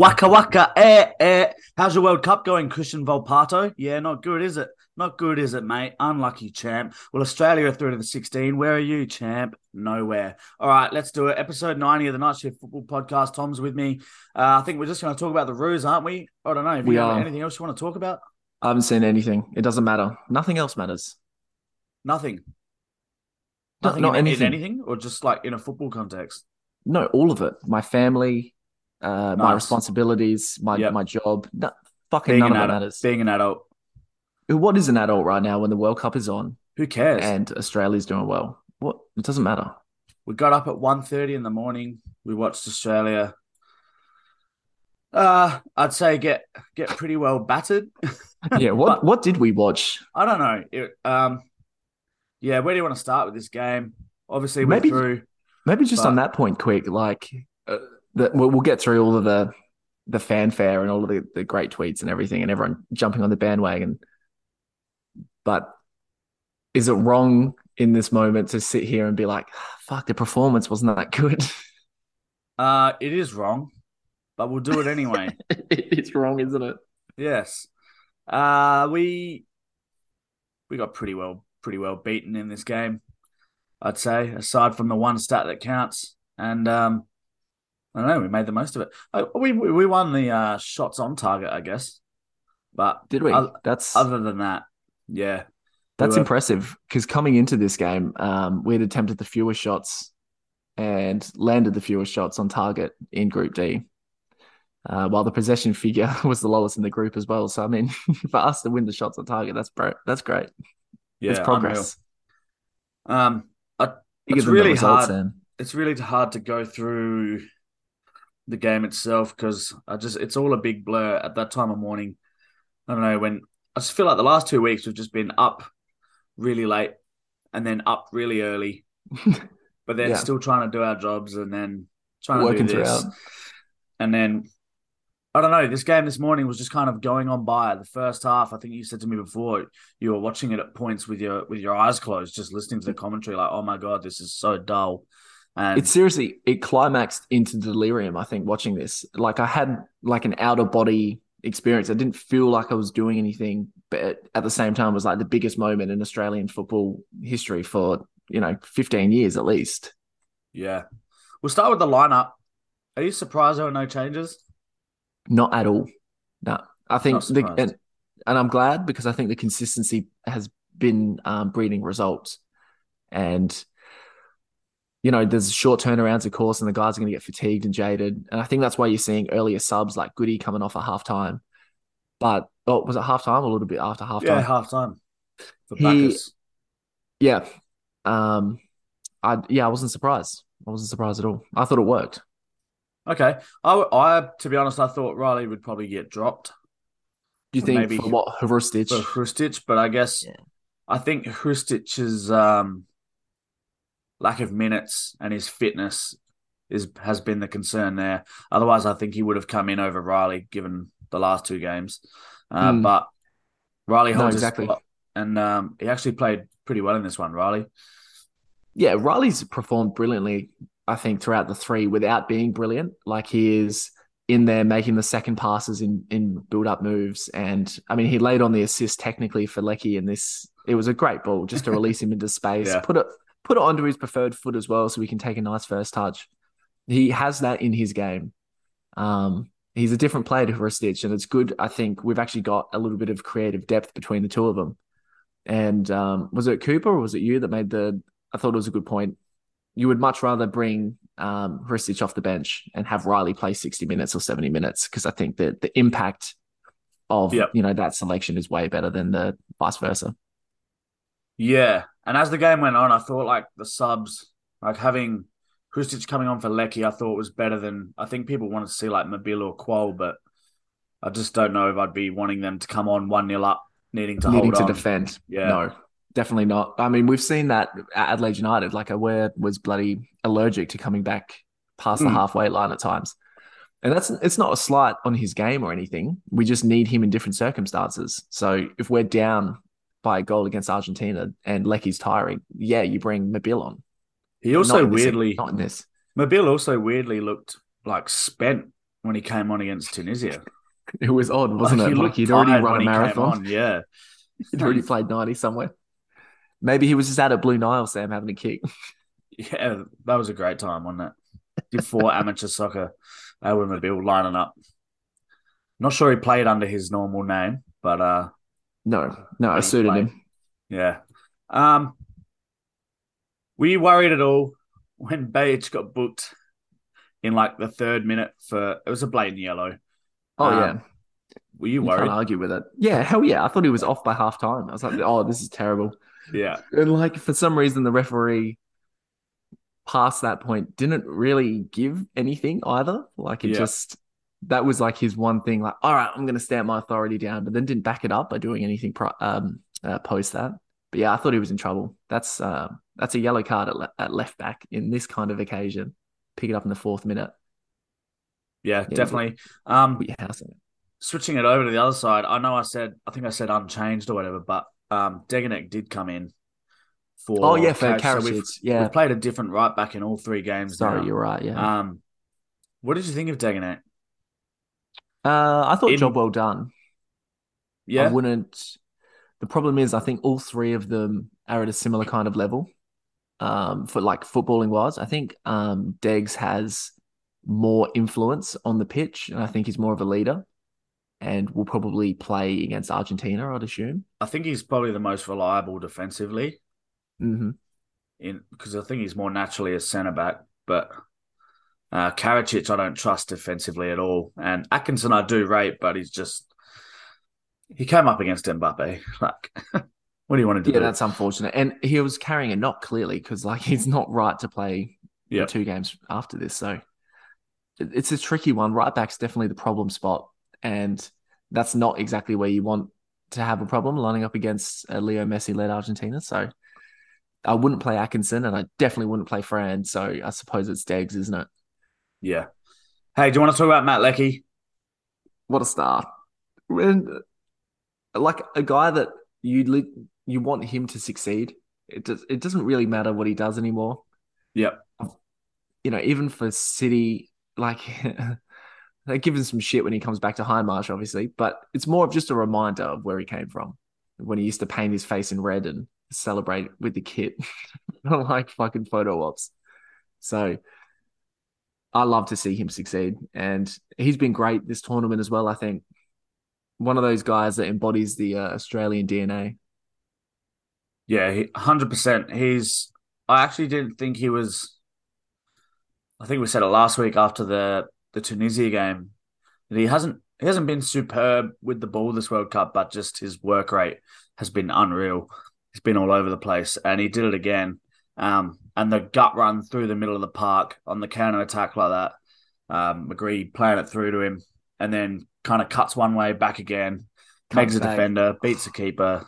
Waka waka, eh, eh. How's your World Cup going, Christian Volpato? Yeah, not good, is it? Not good, is it, mate? Unlucky, champ. Well, Australia are through to the 16. Where are you, champ? Nowhere. All right, let's do it. Episode 90 of the Night Shift Football Podcast. Tom's with me. Uh, I think we're just going to talk about the Roos, aren't we? I don't know. If We you have are. anything else you want to talk about? I haven't seen anything. It doesn't matter. Nothing else matters. Nothing. Nothing not in, in anything. anything, or just like in a football context? No, all of it. My family, uh, my responsibilities, my Yep. my job. No, fucking Being none of it adult. matters. Being an adult. What is an adult right now when the World Cup is on Who cares? and Australia's doing well? What? It doesn't matter. We got up at 1.30 in the morning. We watched Australia. Uh, I'd say get get pretty well battered. Yeah. What But- What did we watch? I don't know. It, um, yeah, where do you want to start with this game? Obviously, we're Maybe- through. Maybe just But- on that point, quick. Like, uh, the, we'll, we'll get through all of the the fanfare and all of the, the great tweets and everything, and everyone jumping on the bandwagon. But is it wrong in this moment to sit here and be like, "Fuck, the performance wasn't that good"? Uh, it is wrong, but we'll do it anyway. it's wrong, isn't it? yes. Uh, we we got pretty well pretty well beaten in this game. I'd say, aside from the one stat that counts, and um, I don't know, we made the most of it. We we we won the uh, shots on target, I guess, but Did we? Oth- that's other than that, yeah, that's we were- impressive because coming into this game, um, we had attempted the fewest shots and landed the fewest shots on target in Group D. Uh, while the possession figure was the lowest in the group as well. So I mean, for us to win the shots on target, that's bro- that's great. yeah, it's progress. unreal. Um, I, It's really results, hard. then. it's really hard to go through the game itself because I just it's all a big blur at that time of morning. I don't know when I just feel like the last two weeks we've just been up really late and then up really early, but then Yeah. still trying to do our jobs and then trying Working to do this, throughout. and then I don't know. This game this morning was just kind of going on by. The first half, I think you said to me before, you were watching it at points with your with your eyes closed, just listening to the commentary, like, "Oh my god, this is so dull." And It seriously it climaxed into delirium. I think watching this, like I had like an out of body experience. I didn't feel like I was doing anything, but at the same time, it was like the biggest moment in Australian football history for you know fifteen years at least. Yeah. We'll start with the lineup. Are you surprised there were no changes? Not at all. No, I think the, and, and I'm glad because I think the consistency has been um, breeding results, and you know there's short turnarounds, of course, and the guys are going to get fatigued and jaded, and I think that's why you're seeing earlier subs like Goody coming off at halftime. But oh, was it halftime or a little bit after halftime? Yeah, half time for He- Baccus. Yeah. Um, I yeah, I wasn't surprised. I wasn't surprised at all. I thought it worked. Okay. I, I, to be honest, I thought Riley would probably get dropped Do you think maybe- for what Hrustic? for Hrustic, but I guess Yeah. I think Hrustic's um, lack of minutes and his fitness is has been the concern there. Otherwise, I think he would have come in over Riley given the last two games. Uh, Hmm. But Riley No, holds his spot, and um, he actually played pretty well in this one. Riley. yeah, Riley's performed brilliantly, I think, throughout the three without being brilliant. Like he is in there making the second passes in in build up moves. And I mean, he laid on the assist technically for Leckie in this. It was a great ball just to release him into space, Yeah. put it put it onto his preferred foot as well, so he can take a nice first touch. He has that in his game. Um, he's a different player to Hrustic, and it's good. I think we've actually got a little bit of creative depth between the two of them. And um, was it Cooper or was it you that made the? I thought it was a good point. You would much rather bring um, off the bench and have Riley play sixty minutes or seventy minutes because I think that the impact of Yep. you know that selection is way better than the vice versa. Yeah, and as the game went on, I thought like the subs, like having Hrustic coming on for Leckie, I thought was better than I think people wanted to see like Mabil or Kuol, but I just don't know if I'd be wanting them to come on one 0 up, needing to needing hold to on. defend. Yeah. No, definitely not. I mean, we've seen that at Adelaide United. Like, Awer was bloody allergic to coming back past the Mm. halfway line at times. And that's it's not a slight on his game or anything. We just need him in different circumstances. So if we're down by a goal against Argentina and Leckie's tiring, yeah, you bring Mabil on. He also Not weirdly, not in this. Mabil also weirdly looked like spent when he came on against Tunisia. It was odd, wasn't Like, it? he Like he'd already run a marathon. on, Yeah, He'd already played 90 somewhere. Maybe he was just out at Blue Nile, Sam, having a kick. yeah, that was a great time, wasn't it? Four amateur soccer, Mabil lining up. Not sure he played under his normal name, but uh, No, no, When I he suited played. him. yeah. Um, were you worried at all when Behich got booked in like the third minute for it was a blatant yellow? Oh, Um, yeah. Were you You worried? can't argue with it. Yeah, hell yeah. I thought he was off by half time. I was like, oh, this is terrible. Yeah, And like for some reason, the referee past that point didn't really give anything either. Like it Yeah. just that was like his one thing. Like, all right, I'm going to stamp my authority down, but then didn't back it up by doing anything pro- um, uh, post that. But yeah, I thought he was in trouble. That's uh, that's a yellow card at, le- at left back in this kind of occasion. Pick it up in the fourth minute. yeah, Yeah. definitely. Um, Put your house in it. switching it over to the other side, I know I said I think I said unchanged or whatever, but um Degenek did come in for Oh yeah, for Karac. So we've, yeah, we've played a different right back in all three games. sorry, now. you're right. Yeah, Um, what did you think of Degenek? Uh, I thought in- job well done. Yeah, I wouldn't. The problem is, I think all three of them are at a similar kind of level. Um, for like footballing wise, I think um Deggs has more influence on the pitch, and I think he's more of a leader, and will probably play against Argentina. I'd assume. I think he's probably the most reliable defensively hmm in because I think he's more naturally a centre back, but. Uh, Karacic, I don't trust defensively at all, and Atkinson I do rate, but he's just he came up against Mbappe. Like, what do you want to do? Yeah, that's unfortunate, and he was carrying a knock clearly because like he's not right to play the two games after this. So it's a tricky one. Right back's definitely the problem spot, and that's not exactly where you want to have a problem lining up against a Leo Messi led Argentina. So I wouldn't play Atkinson, and I definitely wouldn't play Fran. So I suppose it's Deggs, isn't it? Yeah. Hey, do you want to talk about Matt Leckie? What a star! And, like a guy that you you want him to succeed. It does. It doesn't really matter what he does anymore. Yep. you know, even for City, like they give him some shit when he comes back to Hindmarsh, obviously, but it's more of just a reminder of where he came from when he used to paint his face in red and celebrate with the kit, like fucking photo ops. So I love to see him succeed, and he's been great this tournament as well. I think one of those guys that embodies the uh, Australian DNA. Yeah, he, 100%. He's, I actually didn't think he was, I think we said it last week after the, the Tunisia game, that he hasn't, he hasn't been superb with the ball this World Cup, but just his work rate has been unreal. He's been all over the place and he did it again. Um, and the gut run through the middle of the park on the counter attack like that, um, McGree playing it through to him and then kind of cuts one way back again, pegs a defender, beats a keeper,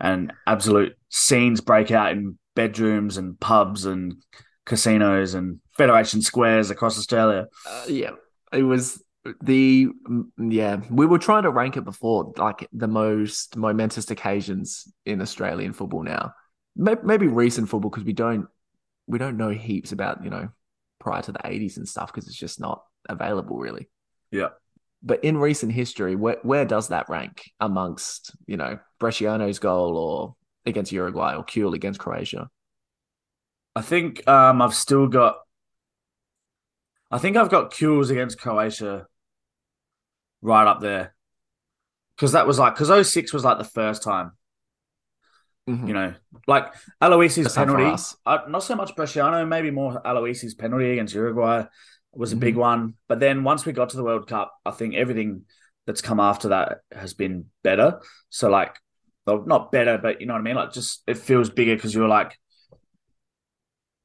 and absolute scenes break out in bedrooms and pubs and casinos and Federation Squares across Australia. Uh, yeah, it was the mm, yeah. We were trying to rank it before, like the most momentous occasions in Australian football now. Maybe, maybe recent football because we don't we don't know heaps about you know prior to the eighties and stuff because it's just not available really. Yeah. But in recent history, where where does that rank amongst you know Bresciano's goal or against Uruguay or Kewell against Croatia? I think um, I've still got. I think I've got Kewell's against Croatia right up there. Because that was like, because 06 was like the first time, Mhm. you know, like Aloisi's That's penalty. Uh, not so much Bresciano, maybe more Aloisi's penalty against Uruguay was a big Mhm. one. But then once we got to the World Cup, I think everything that's come after that has been better. So, like, well, not better, but you know what I mean? Like, just it feels bigger because you're like,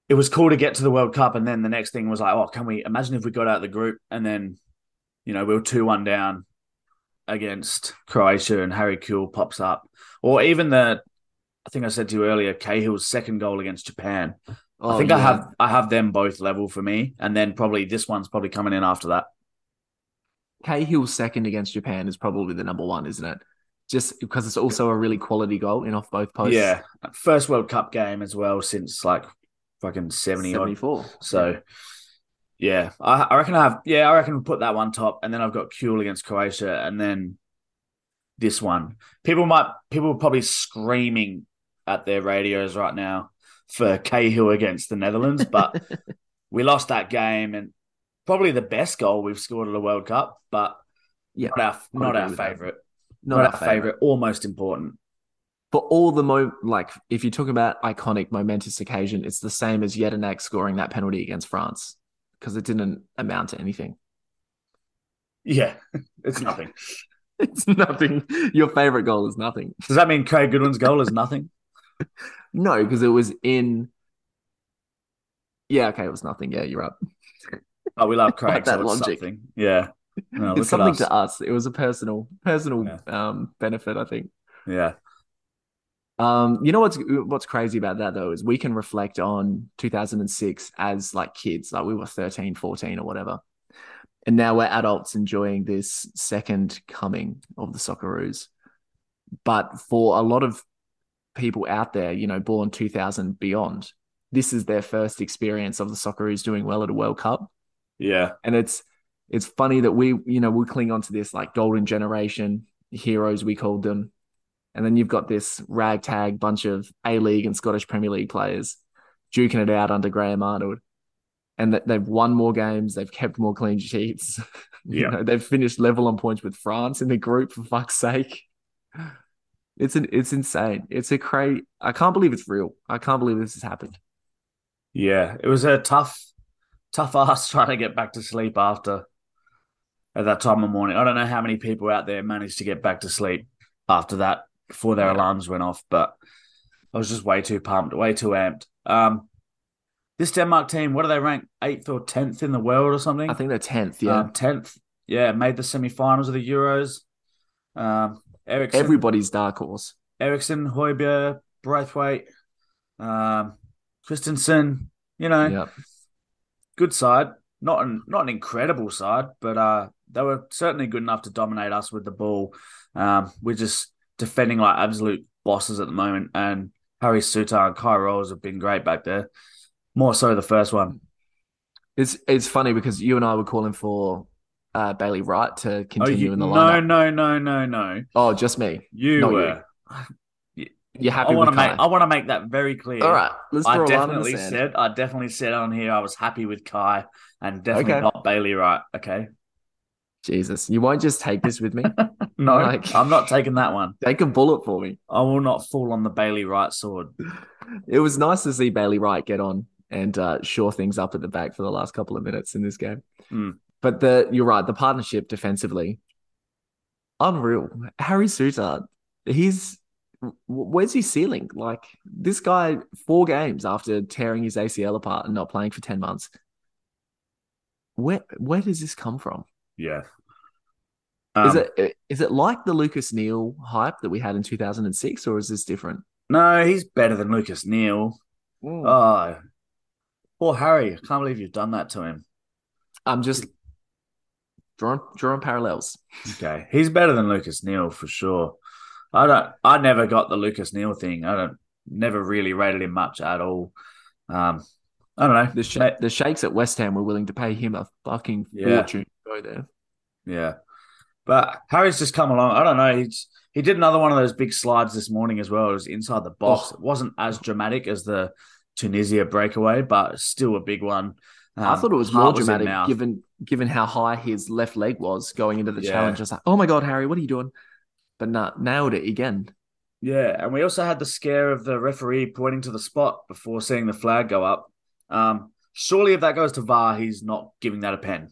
it was cool to get to the World Cup, and then the next thing was like, oh, can we imagine if we got out of the group and then, you know, we were two one down against Croatia and Harry Kewell pops up, or even the, I think I said to you earlier, Cahill's second goal against Japan. I Oh, think I have I have them both level for me, and then probably this one's probably coming in after that. Cahill's second against Japan is probably the number one, isn't it? Just because it's also a really quality goal in off both posts. Yeah, first World Cup game as well since like fucking seventy 74. So, Yeah, I, I reckon I have. Yeah, I reckon we'll put that one top, and then I've got Kewell against Croatia, and then this one. People might people are probably screaming at their radios right now for Cahill against the Netherlands, but we lost that game, and probably the best goal we've scored at a World Cup, but Yeah, not our not our favorite, Not, not, our favorite. favorite, or most important. For all the mo like if you talk about iconic momentous occasion, it's the same as Jedinak scoring that penalty against France because it didn't amount to anything. Yeah, it's nothing. It's nothing. Your favorite goal is nothing. Does that mean Craig Goodwin's goal is nothing? No, because it was in. Yeah, okay, it was nothing. Yeah, you're up. Oh, we love Craig. Like that so logic. something. Yeah. No, it's something us. to us. It was a personal, personal Yeah. um, benefit, I think. Yeah. Um, you know what's what's crazy about that though is we can reflect on 2006 as like kids, like we were 13, 14 or whatever. And now we're adults enjoying this second coming of the Socceroos. But for a lot of people out there, you know, born 2000 beyond, this is their first experience of the Socceroos doing well at a World Cup. Yeah. And it's it's funny that we, you know, we cling on to this like golden generation heroes we called them. And then you've got this ragtag bunch of A League and Scottish Premier League players duking it out under Graham Arnold. And that they've won more games, they've kept more clean sheets. You Yeah. know, they've finished level on points with France in the group for fuck's sake. It's an it's insane. It's a crazy I can't believe it's real. I can't believe this has happened. Yeah. It was a tough, tough ass trying to get back to sleep after at that time of morning. I don't know how many people out there managed to get back to sleep after that before their Yeah. alarms went off, but I was just way too pumped, way too amped. Um, this Denmark team, what do they rank? Eighth or tenth in the world or something? I think they're tenth, yeah. Um, tenth. yeah, made the semi-finals of the Euros. Um, Eriksen, Everybody's dark horse. Eriksen, Højbjerg, Braithwaite, um, Christensen. You know, Yeah. good side. Not an not an incredible side, but uh, they were certainly good enough to dominate us with the ball. Um, we're just defending like absolute bosses at the moment, and Harry Souttar and Kye Rowles have been great back there. More so the first one. It's it's funny because you and I were calling for uh, Bailey Wright to Oh, continue you, in the lineup. no, no, no, no. No. Oh, just me. You Not were. You're happy I want to with make. Kye? I want to make that very clear. All right, let's I draw in definitely said. I definitely said on here. I was happy with Kye, and definitely Okay. not Bailey. Wright. Okay. Jesus, you won't just take this with me. No, Like- I'm not taking that one. take a bullet for me. I will not fall on the Bailey Wright sword. It was nice to see Bailey Wright get on and uh, shore things up at the back for the last couple of minutes in this game. Mm. But the you're right, the partnership defensively, unreal. Harry Souttar, he's where's his ceiling? Like this guy, four games after tearing his ACL apart and not playing for ten months. Where where does this come from? Yeah. is Um, it is it like the Lucas Neill hype that we had in 2006, or is this different? No, he's better than Lucas Neill. Mm. Oh, poor Harry. I can't believe you've done that to him. I'm just drawing parallels. Okay, he's better than Lucas Neill for sure. I don't. I never got the Lucas Neill thing. I don't. Never really rated him much at all. Um, I don't know. The sh- the sheiks at West Ham were willing to pay him a fucking Yeah. fortune to go there. Yeah, but Harry's just come along. I don't know. He's he did another one of those big slides this morning as well. It was inside the box. Oh. It wasn't as dramatic as the Tunisia breakaway, but still a big one. I Um, thought it was more dramatic mouth. given given how high his left leg was going into the Yeah. challenge. I was like, oh my god, Harry, what are you doing? But nah, nailed it again. Yeah, and we also had the scare of the referee pointing to the spot before seeing the flag go up. Um, surely, if that goes to VAR, he's not giving that a pen.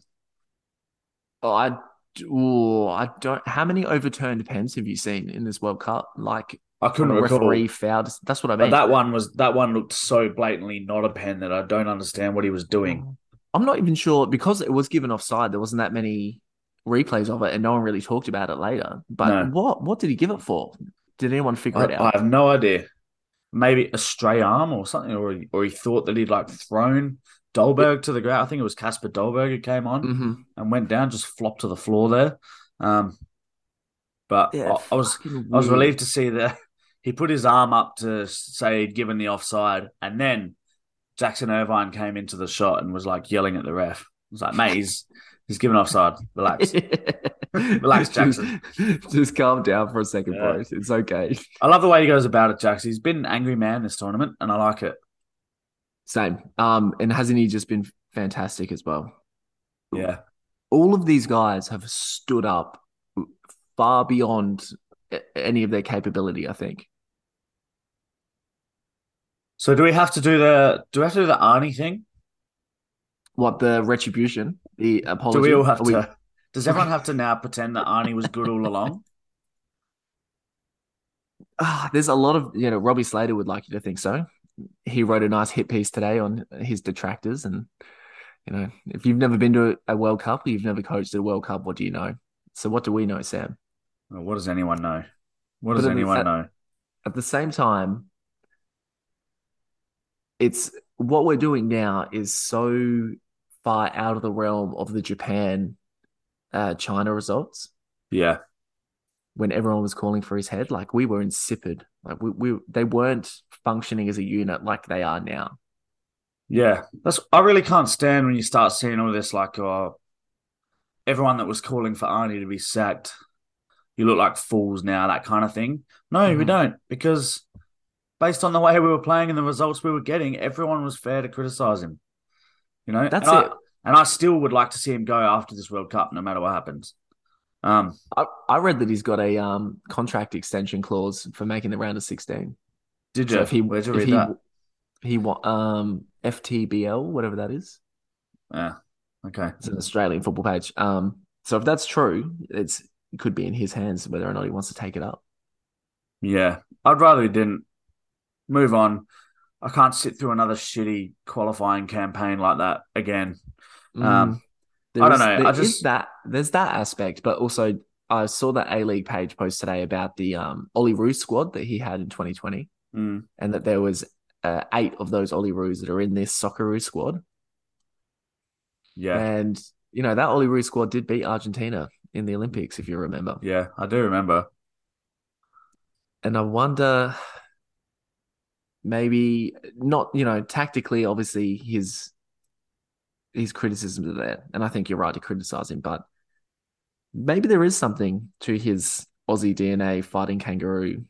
Oh, I ooh, I don't. How many overturned pens have you seen in this World Cup? Like I couldn't recall. referee fouled. That's what I But mean. that one was that one looked so blatantly not a pen that I don't understand what he was doing. I'm not even sure because it was given offside. There wasn't that many replays of it, and no one really talked about it later. But No. what what did he give it for? Did anyone figure I, it out? I have no idea. Maybe a stray arm or something, or he, or he thought that he'd like thrown Dolberg to the ground. I think it was Kasper Dolberg who came on hmm and went down, just flopped to the floor there. Um, but Yeah, I, I was I was relieved to see that he put his arm up to say he'd given the offside, and then Jackson Irvine came into the shot and was like yelling at the ref. was like, mate, he's he's given offside. Relax. Relax, Jackson. Just, just, calm down for a second, Yeah. bro. It's okay. I love the way he goes about it, Jackson. He's been an angry man this tournament, and I like it. Same. Um, and hasn't he just been fantastic as well? Yeah. All of these guys have stood up far beyond any of their capability. I think. So do we have to do the do we have to do the Arnie thing? What the retribution, the apology? Do we all have Are we- to? Does everyone have to now pretend that Arnie was good all along? Ah, there's a lot of you know. Robbie Slater would like you to think so. He wrote a nice hit piece today on his detractors, and you know, if you've never been to a World Cup or you've never coached at a World Cup, what do you know? So what do we know, Sam? Well, what does anyone know? What does But anyone at- know? At the same time, it's what we're doing now is so far out of the realm of the Japan, uh, China results. Yeah. when everyone was calling for his head. Like we were insipid. Like we, we they weren't functioning as a unit like they are now. Yeah, that's. I really can't stand when you start seeing all this, like, uh, everyone that was calling for Arnie to be sacked. You look like fools now, that kind of thing. No, we Mhm. don't, because based on the way we were playing and the results we were getting, everyone was fair to criticize him. You know, That's and I, it. and I still would like to see him go after this World Cup, no matter what happens. Um, I, I read that he's got a um contract extension clause for making the round of sixteen. did you? So if he Where'd you if read he that? he wa- um FTBL whatever that is. Yeah. Okay. It's an Australian football page. Um, so if that's true, it's it could be in his hands whether or not he wants to take it up. Yeah, I'd rather he didn't. Move on. I can't sit through another shitty qualifying campaign like that again. Um, I don't know, there I just- that there's that aspect, but also I saw that A League page post today about the um Olyroos squad that he had in 2020, Mm, and that there was uh, eight of those Olyroos that are in this Socceroo squad, yeah, and you know that Olyroos squad did beat Argentina in the Olympics, if you remember. yeah, I do remember. And I wonder, maybe not, you know, tactically, obviously his his criticisms are there, and I think you're right to criticize him, but maybe there is something to his Aussie DNA fighting kangaroo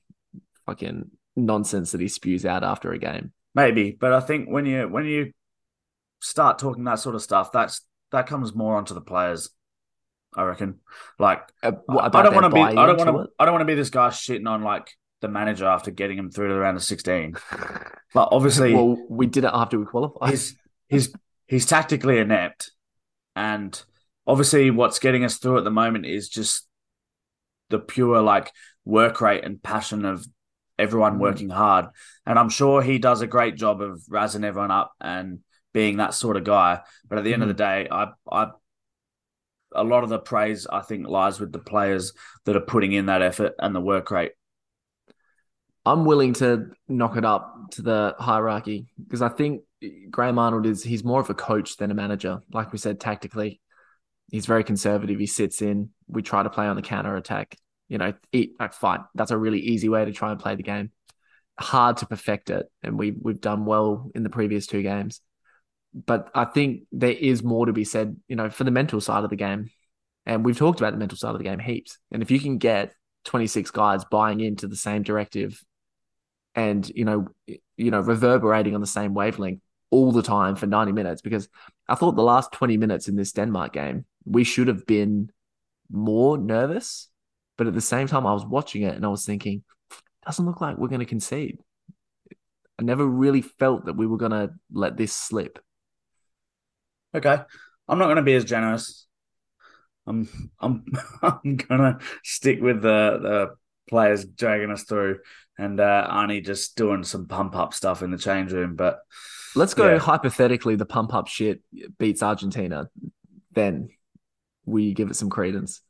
fucking nonsense that he spews out after a game. Maybe, but I think when you when you start talking that sort of stuff, that's that comes more onto the players. I reckon. Like, Uh, I don't want to be. I don't want to. I don't want to be this guy shitting on like the manager after getting him through to the round of sixteen. But obviously, Well, we did it after we qualified. he's he's he's tactically inept, and obviously, what's getting us through at the moment is just the pure like work rate and passion of everyone Mm. working hard. And I'm sure he does a great job of razzing everyone up and being that sort of guy. But at the end of the day, I I a lot of the praise I think lies with the players that are putting in that effort and the work rate. I'm willing to knock it up to the hierarchy because I think Graham Arnold is he's more of a coach than a manager. Like we said, tactically, he's very conservative. He sits in. We try to play on the counter attack. You know, eat like fine. That's a really easy way to try and play the game. Hard to perfect it, and we we've done well in the previous two games. But I think there is more to be said, you know, for the mental side of the game. And we've talked about the mental side of the game heaps. And if you can get 26 guys buying into the same directive and you know you know reverberating on the same wavelength all the time for 90 minutes because I thought the last 20 minutes in this Denmark game we should have been more nervous but at the same time I was watching it and I was thinking doesn't look like we're going to concede I never really felt that we were going to let this slip Okay. I'm not gonna be as generous. I'm I'm I'm gonna stick with the the players dragging us through and uh Arnie just doing some pump up stuff in the change room. But let's go Yeah. hypothetically the pump up shit beats Argentina then we give it some credence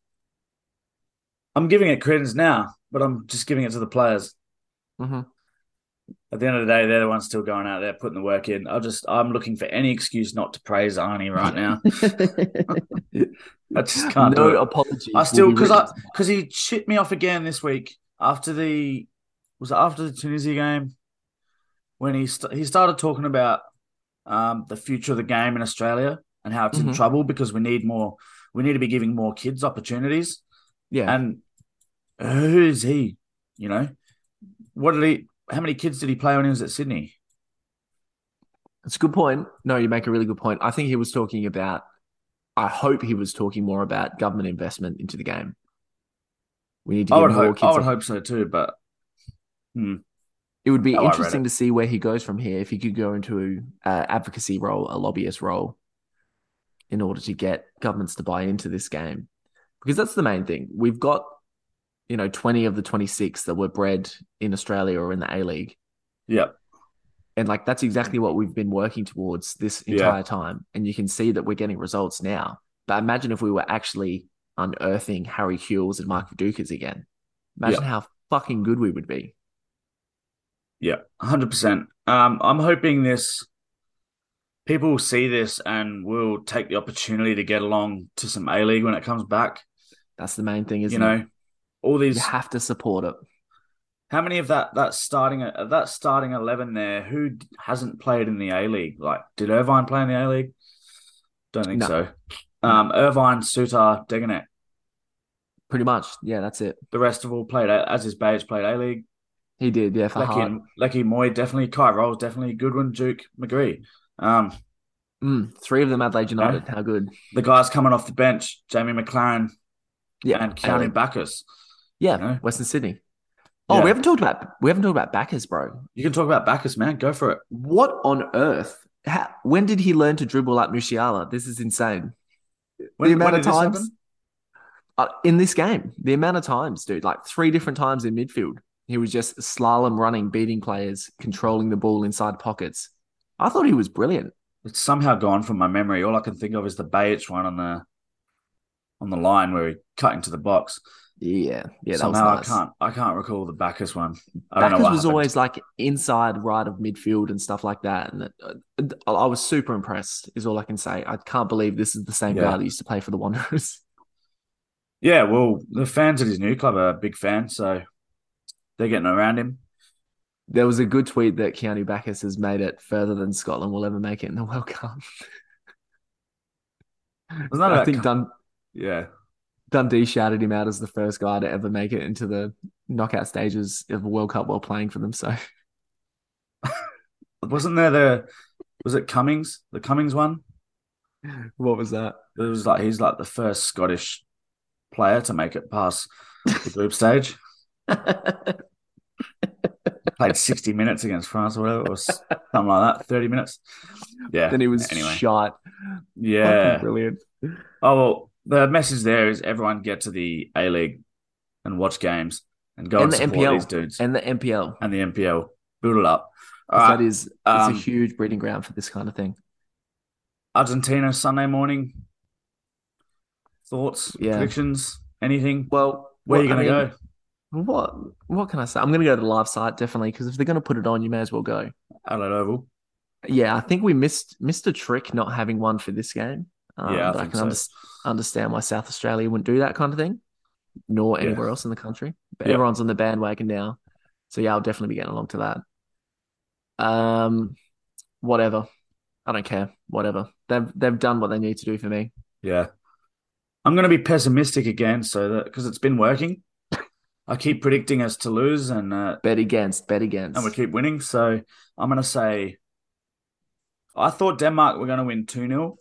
I'm giving it credence now, but I'm just giving it to the players. Mhm. At the end of the day, they're the ones still going out there putting the work in. I just I'm looking for any excuse not to praise Arnie right now. I just can't no do it. apologies I still because I because he shit me off again this week after the was after the Tunisia game when he st- he started talking about um the future of the game in Australia and how it's in Mhm. trouble because we need more. We need to be giving more kids opportunities. Yeah. And who is he? You know, what did he? How many kids did he play when he was at Sydney? It's a good point. No, you make a really good point. I think he was talking about, I hope he was talking more about government investment into the game. We need to I would more hope. kids. I would hope so too. But It would be Oh, interesting to see where he goes from here if he could go into an advocacy role, a lobbyist role, in order to get governments to buy into this game. Because that's the main thing. We've got, you know, 20 of the 26 that were bred in Australia or in the A League. yeah, And like that's exactly what we've been working towards this Yeah. entire time. And you can see that we're getting results now. But imagine if we were actually unearthing Harry Kewells and Mark Vidukas again. Imagine how fucking good we would be. Yeah, hundred percent. Um, I'm hoping this people will see this and will take the opportunity to get along to some A League when it comes back. That's the main thing, isn't you know, it? all these. You have to support it. How many of that that starting that starting eleven there? Who hasn't played in the A League? Like, did Irvine play in the A League? Don't think No. so. Um, Irvine, Souttar, Degenek. Pretty much. Yeah, that's it. The rest of all played as his Behich played A League. He did, yeah, for Leckie and Leckie Mooy definitely. Kye Rowles definitely. Goodwin, Duke, McGree. Um, Mm, three of them Adelaide United. How good. the guys coming off the bench, Jamie Maclaren Yeah. and Keanu A-League. Yeah, you know? Western Sydney. Oh, Yeah. we haven't talked about we haven't talked about Baccus, bro. You can talk about Baccus, man. Go for it. What on earth? How, when did he learn to dribble like Musiala? This is insane. When, the amount of this times uh, in this game, the amount of times, dude, like three different times in midfield, he was just slalom running, beating players, controlling the ball inside pockets. I thought he was brilliant. It's somehow gone from my memory. All I can think of is the Behich one on the on the line where he cut into the box. Yeah, yeah, that somehow was nice. I can't I can't recall the Baccus one. I don't know Baccus was happened. always like inside right of midfield and stuff like that. And uh, I was super impressed, is all I can say. I can't believe this is the same Yeah. guy that used to play for the Wanderers. Yeah, well, the fans at his new club are big fans, so they're getting around him. There was a good tweet that Keanu Baccus has made it further than Scotland will ever make it in the World Cup. Wasn't that I think Dun- yeah. Dundee shouted him out as the first guy to ever make it into the knockout stages of a World Cup while playing for them. So Wasn't there the was it Cummings? The Cummings one? what was that? It was like he's like the first Scottish player to make it past the group stage. Played 60 minutes against France or whatever, or something like that. 30 minutes. Yeah. then he was anyway. shot. Yeah. Fucking brilliant. Oh well, the message there is everyone get to the A League and watch games and go and, And the support NPL. these dudes and, And the NPL. the NPL. Build it up. Right, That is it's um, a huge breeding ground for this kind of thing. Argentina Sunday morning. Thoughts, Yeah. predictions, anything? Well, Where are you well, going to go? What what can I say? I'm going to go to the live site definitely because if they're going to put it on, you may as well go. Adelaide Oval. Yeah, I think we missed missed a trick not having one for this game. Um, Yeah, I but I can so. unders- understand why South Australia wouldn't do that kind of thing, nor Yeah. anywhere else in the country. But Yeah. everyone's on the bandwagon now, so yeah, I'll definitely be getting along to that. Um, whatever, I don't care. Whatever they've they've done what they need to do for me. Yeah. I'm going to be pessimistic again, so that because it's been working. I keep predicting us to lose, and uh, Bet against, bet against. and we keep winning. So I'm going to say, I thought Denmark were going to win 2 0,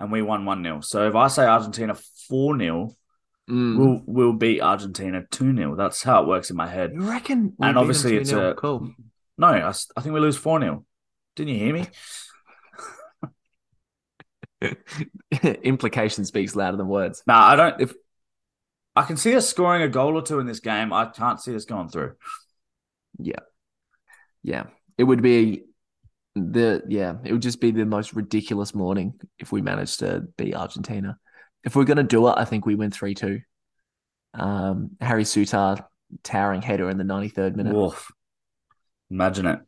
and we won 1 0. So if I say Argentina 4 0, Mm. we'll, we'll beat Argentina 2 0. That's how it works in my head. You reckon? we And beat them obviously it's a- cool. No, I think we lose 4 0. Didn't you hear me? Implication speaks louder than words. No, I don't. If I can see us scoring a goal or two in this game, I can't see us going through. Yeah, Yeah. it would be the yeah, it would just be the most ridiculous morning if we managed to beat Argentina. If we're gonna do it, I think we win three two. Um, Harry Souttar towering header in the ninety third minute. Woof. Imagine it.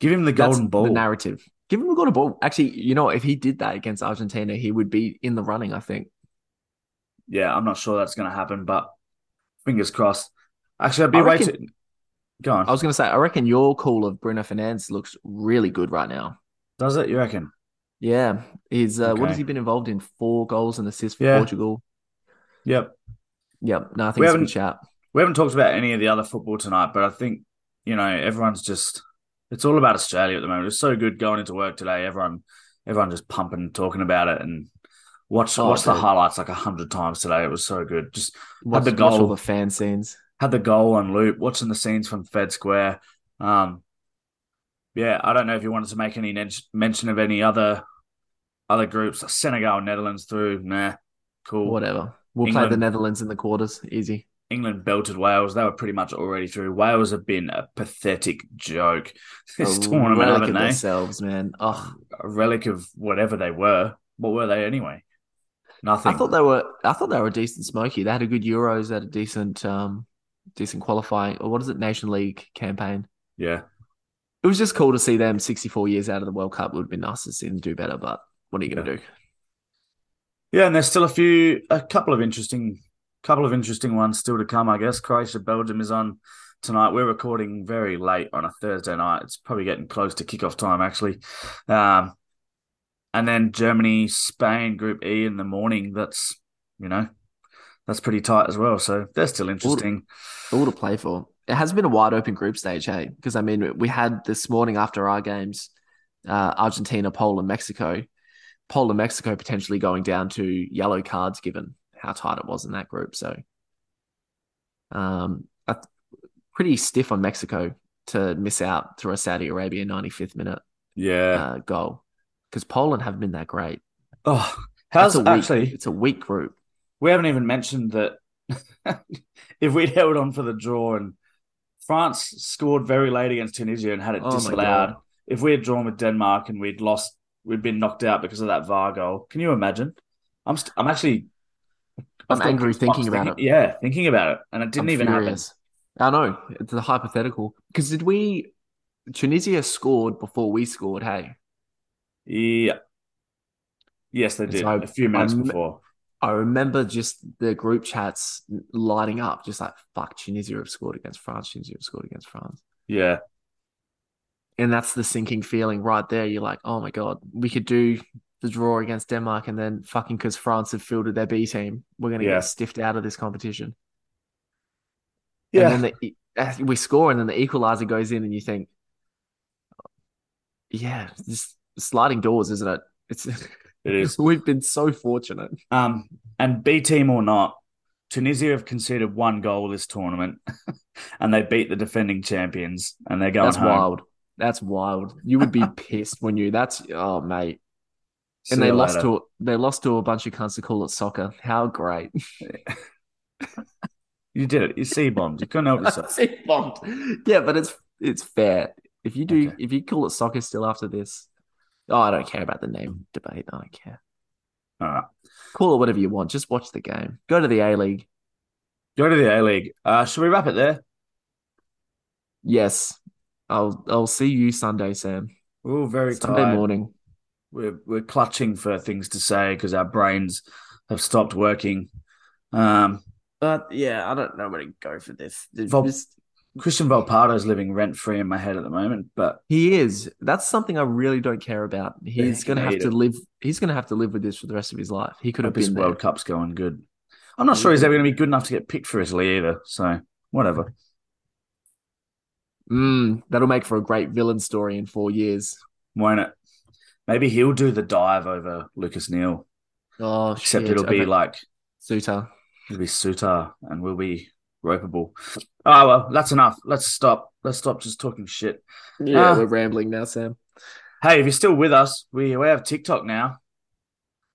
Give him the That's golden ball. The narrative. Give him a golden ball. Actually, you know, if he did that against Argentina, he would be in the running. I think. Yeah, I'm not sure that's going to happen, but fingers crossed. Actually, I'd be I way reckon- too. Go on. I was gonna say, I reckon your call of Bruno Fernandes looks really good right now. Does it? You reckon? Yeah, he's uh, what has he been involved in? Four goals and assists for Yeah. Portugal. Yep. Yep, no, I think We it's a good haven't- shout. We haven't talked about any of the other football tonight, but I think, you know, everyone's just it's all about Australia at the moment. It's so good going into work today. Everyone everyone just pumping, talking about it and watch Oh, watch the highlights like a hundred times today. It was so good. Just Watch, the watch all goal. the fan scenes. had the goal on loop, watching the scenes from Fed Square. Um yeah, I don't know if you wanted to make any mention of any other other groups. Senegal, Netherlands through. Nah, cool. Whatever. We'll play the Netherlands in the quarters. Easy. England belted Wales. They were pretty much already through. Wales have been a pathetic joke this a tournament, relic of they? themselves, man. Oh, A relic of whatever they were. What were they anyway? Nothing. I thought they were. I thought they were a decent smoky. They had a good Euros. They had a decent, um, decent qualifying. Or what is it? Nation League campaign. yeah. It was just cool to see them 64 years out of the World Cup. It would have been nice to see them do better, but what are you going to do? Yeah, and there's still a few, a couple of interesting, couple of interesting ones still to come. I guess Croatia, Belgium is on tonight. We're recording very late on a Thursday night. It's probably getting close to kickoff time actually. Um, and then Germany, Spain, Group E in the morning. That's you know, that's pretty tight as well. So they're still interesting. All to play for. It has been a wide open group stage, hey? Because I mean, we had this morning after our games, uh, Argentina, Poland, Mexico. Poland, Mexico potentially going down to yellow cards given how tight it was in that group. So, um, pretty stiff on Mexico to miss out through a Saudi Arabia 95th minute Yeah. uh, goal because Poland haven't been that great. oh, how's weak, actually? it's a weak group. We haven't even mentioned that if we'd held on for the draw and France scored very late against Tunisia and had it Oh disallowed, if we had drawn with Denmark and we'd lost, we'd been knocked out because of that VAR goal. Can you imagine? I'm st- I'm actually I'm I've angry thinking about it. Yeah, thinking about it, and it didn't I'm even furious. I know it's a hypothetical because did we? Tunisia scored before we scored. Hey, happen. Yeah. Yes, they did so a few minutes I'm- before. I remember just the group chats lighting up, just like fuck. Tunisia have scored against France. Tunisia have scored against France, Yeah, and that's the sinking feeling right there. You're like, oh my god, we could do the draw against Denmark, and then fucking because France have fielded their B team, we're gonna Yeah. get stiffed out of this competition. yeah. And then the, we score, and then the equalizer goes in, and you think, yeah, just sliding doors, isn't it? It's it is. we've been so fortunate. Um, and B team or not, Tunisia have conceded one goal this tournament, and they beat the defending champions, and they're going That's home. wild. That's wild. You would be pissed when you. That's oh mate. See And they lost later. to they lost to a bunch of cunts that call it soccer. How great! You did it. You C bombed. You couldn't help yourself. See, bombed. Yeah, but it's it's fair. If you do, Okay. if you call it soccer still after this, oh, I don't care about the name debate. I don't care. All right. Call it whatever you want. Just watch the game. Go to the A League. Go to the A League. Uh, should we wrap it there? Yes, I'll I'll see you Sunday, Sam. We're very Sunday tired. morning. We're we're clutching for things to say because our brains have stopped working. Um, But yeah, I don't know where to go for this. Vol- Just- Christian Volpato's living rent free in my head at the moment, but he is. That's something I really don't care about. He's he gonna have to it. live. He's gonna have to live with this for the rest of his life. He could have been World. Cup's going good. I'm not sure he's ever going to be good enough to get picked for Italy either. So whatever. Mm, that'll make for a great villain story in four years. Won't it? Maybe he'll do the dive over Lucas Neill, Oh, except shit. it'll be Okay. like Souttar. it'll be Souttar and we'll be ropeable. Oh well, that's enough. Let's stop. Let's stop just talking shit. Yeah, Ah. we're rambling now, Sam. Hey, if you're still with us, we we have TikTok now.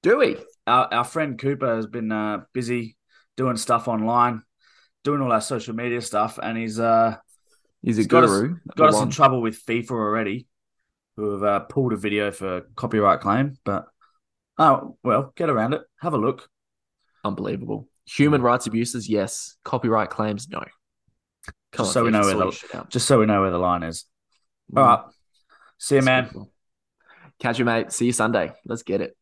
Do we? Our our friend Cooper has been uh, busy doing stuff online, doing all our social media stuff, and he's uh He's a He's got us- got us in trouble with FIFA already, who have uh, pulled a video for copyright claim. But oh well, get around it. Have a look. Unbelievable. Human rights abuses, yes. Copyright claims, no. Come Just so we know where the- your shit out. Just so we know where the line is. All Mm. right. See you, man. Catch you, mate. See you Sunday. Let's get it.